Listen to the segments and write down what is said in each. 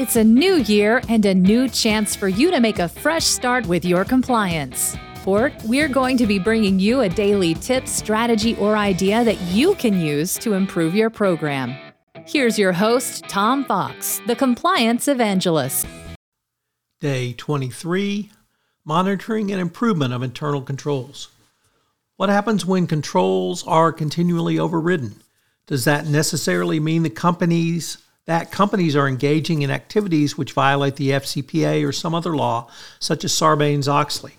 It's a new year and a new chance for you to make a fresh start with your compliance. Fort, we're going to be bringing you a daily tip, strategy, or idea that you can use to improve your program. Here's your host, Tom Fox, the Compliance Evangelist. Day 23 Monitoring and Improvement of Internal Controls. What happens when controls are continually overridden? Does that necessarily mean the companies that companies are engaging in activities which violate the FCPA or some other law, such as Sarbanes Oxley.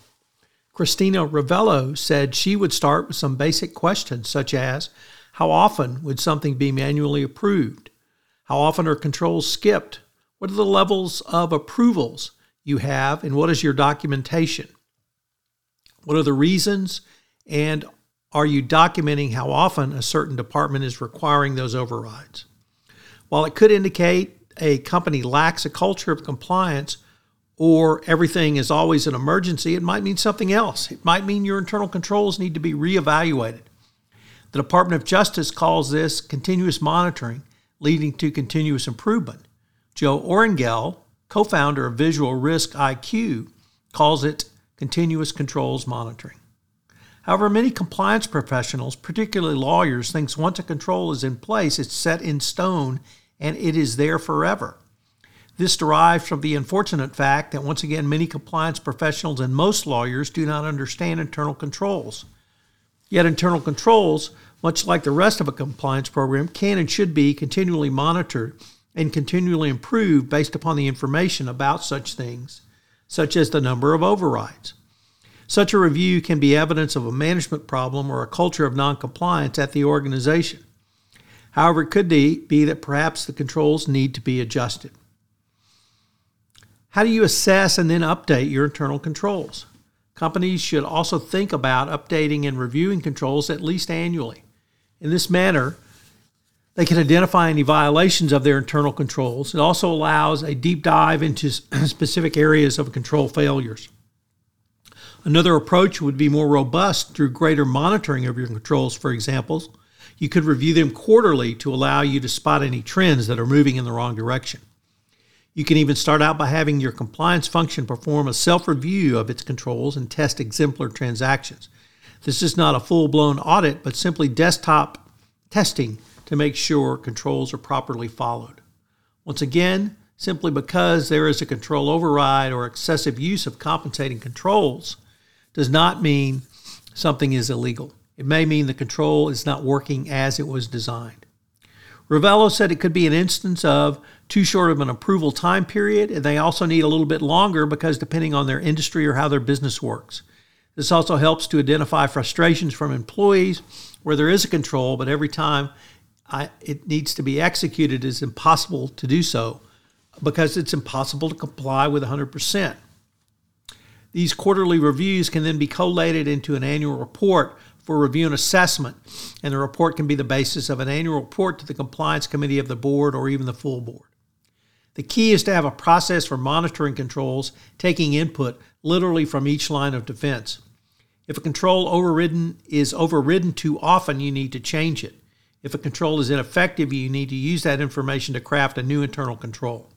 Christina Ravello said she would start with some basic questions, such as How often would something be manually approved? How often are controls skipped? What are the levels of approvals you have, and what is your documentation? What are the reasons, and are you documenting how often a certain department is requiring those overrides? While it could indicate a company lacks a culture of compliance or everything is always an emergency, it might mean something else. It might mean your internal controls need to be reevaluated. The Department of Justice calls this continuous monitoring, leading to continuous improvement. Joe Oringel, co founder of Visual Risk IQ, calls it continuous controls monitoring. However, many compliance professionals, particularly lawyers, think once a control is in place, it's set in stone and it is there forever. This derives from the unfortunate fact that, once again, many compliance professionals and most lawyers do not understand internal controls. Yet, internal controls, much like the rest of a compliance program, can and should be continually monitored and continually improved based upon the information about such things, such as the number of overrides. Such a review can be evidence of a management problem or a culture of noncompliance at the organization. However, it could be that perhaps the controls need to be adjusted. How do you assess and then update your internal controls? Companies should also think about updating and reviewing controls at least annually. In this manner, they can identify any violations of their internal controls. It also allows a deep dive into specific areas of control failures. Another approach would be more robust through greater monitoring of your controls, for example, you could review them quarterly to allow you to spot any trends that are moving in the wrong direction. You can even start out by having your compliance function perform a self review of its controls and test exemplar transactions. This is not a full blown audit, but simply desktop testing to make sure controls are properly followed. Once again, simply because there is a control override or excessive use of compensating controls does not mean something is illegal. It may mean the control is not working as it was designed. Ravello said it could be an instance of too short of an approval time period, and they also need a little bit longer because depending on their industry or how their business works. This also helps to identify frustrations from employees where there is a control, but every time I, it needs to be executed, it's impossible to do so because it's impossible to comply with 100%. These quarterly reviews can then be collated into an annual report for review and assessment, and the report can be the basis of an annual report to the compliance committee of the board or even the full board. The key is to have a process for monitoring controls, taking input literally from each line of defense. If a control overridden is overridden too often, you need to change it. If a control is ineffective, you need to use that information to craft a new internal control.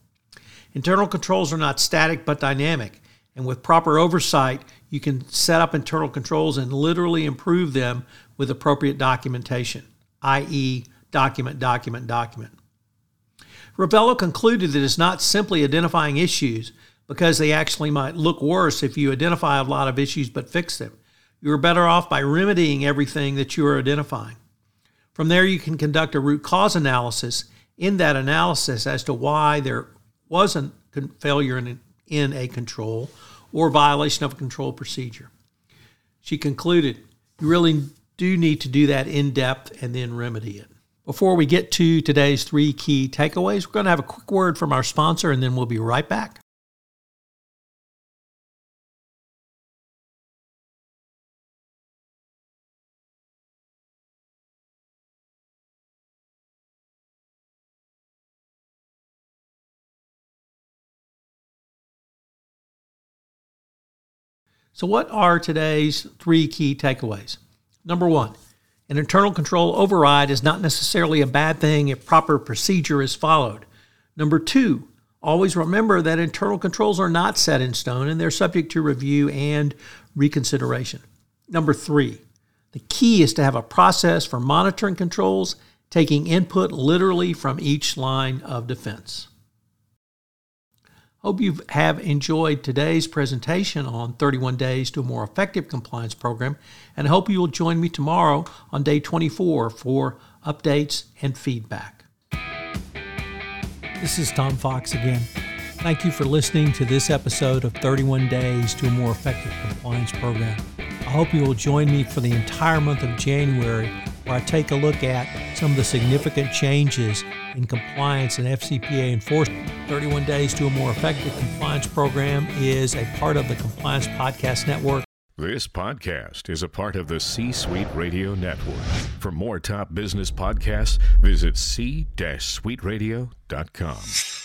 Internal controls are not static but dynamic, and with proper oversight, you can set up internal controls and literally improve them with appropriate documentation, i.e., document, document, document. Ravello concluded that it's not simply identifying issues because they actually might look worse if you identify a lot of issues but fix them. You're better off by remedying everything that you are identifying. From there, you can conduct a root cause analysis in that analysis as to why there wasn't failure in, in a control or violation of a control procedure. She concluded, you really do need to do that in depth and then remedy it. Before we get to today's three key takeaways, we're going to have a quick word from our sponsor and then we'll be right back. So, what are today's three key takeaways? Number one, an internal control override is not necessarily a bad thing if proper procedure is followed. Number two, always remember that internal controls are not set in stone and they're subject to review and reconsideration. Number three, the key is to have a process for monitoring controls, taking input literally from each line of defense. Hope you have enjoyed today's presentation on 31 Days to a More Effective Compliance Program, and I hope you will join me tomorrow on day 24 for updates and feedback. This is Tom Fox again. Thank you for listening to this episode of 31 Days to a More Effective Compliance Program. I hope you will join me for the entire month of January where I take a look at some of the significant changes in compliance and FCPA enforcement. 31 Days to a More Effective Compliance Program is a part of the Compliance Podcast Network. This podcast is a part of the C Suite Radio Network. For more top business podcasts, visit c-suiteradio.com.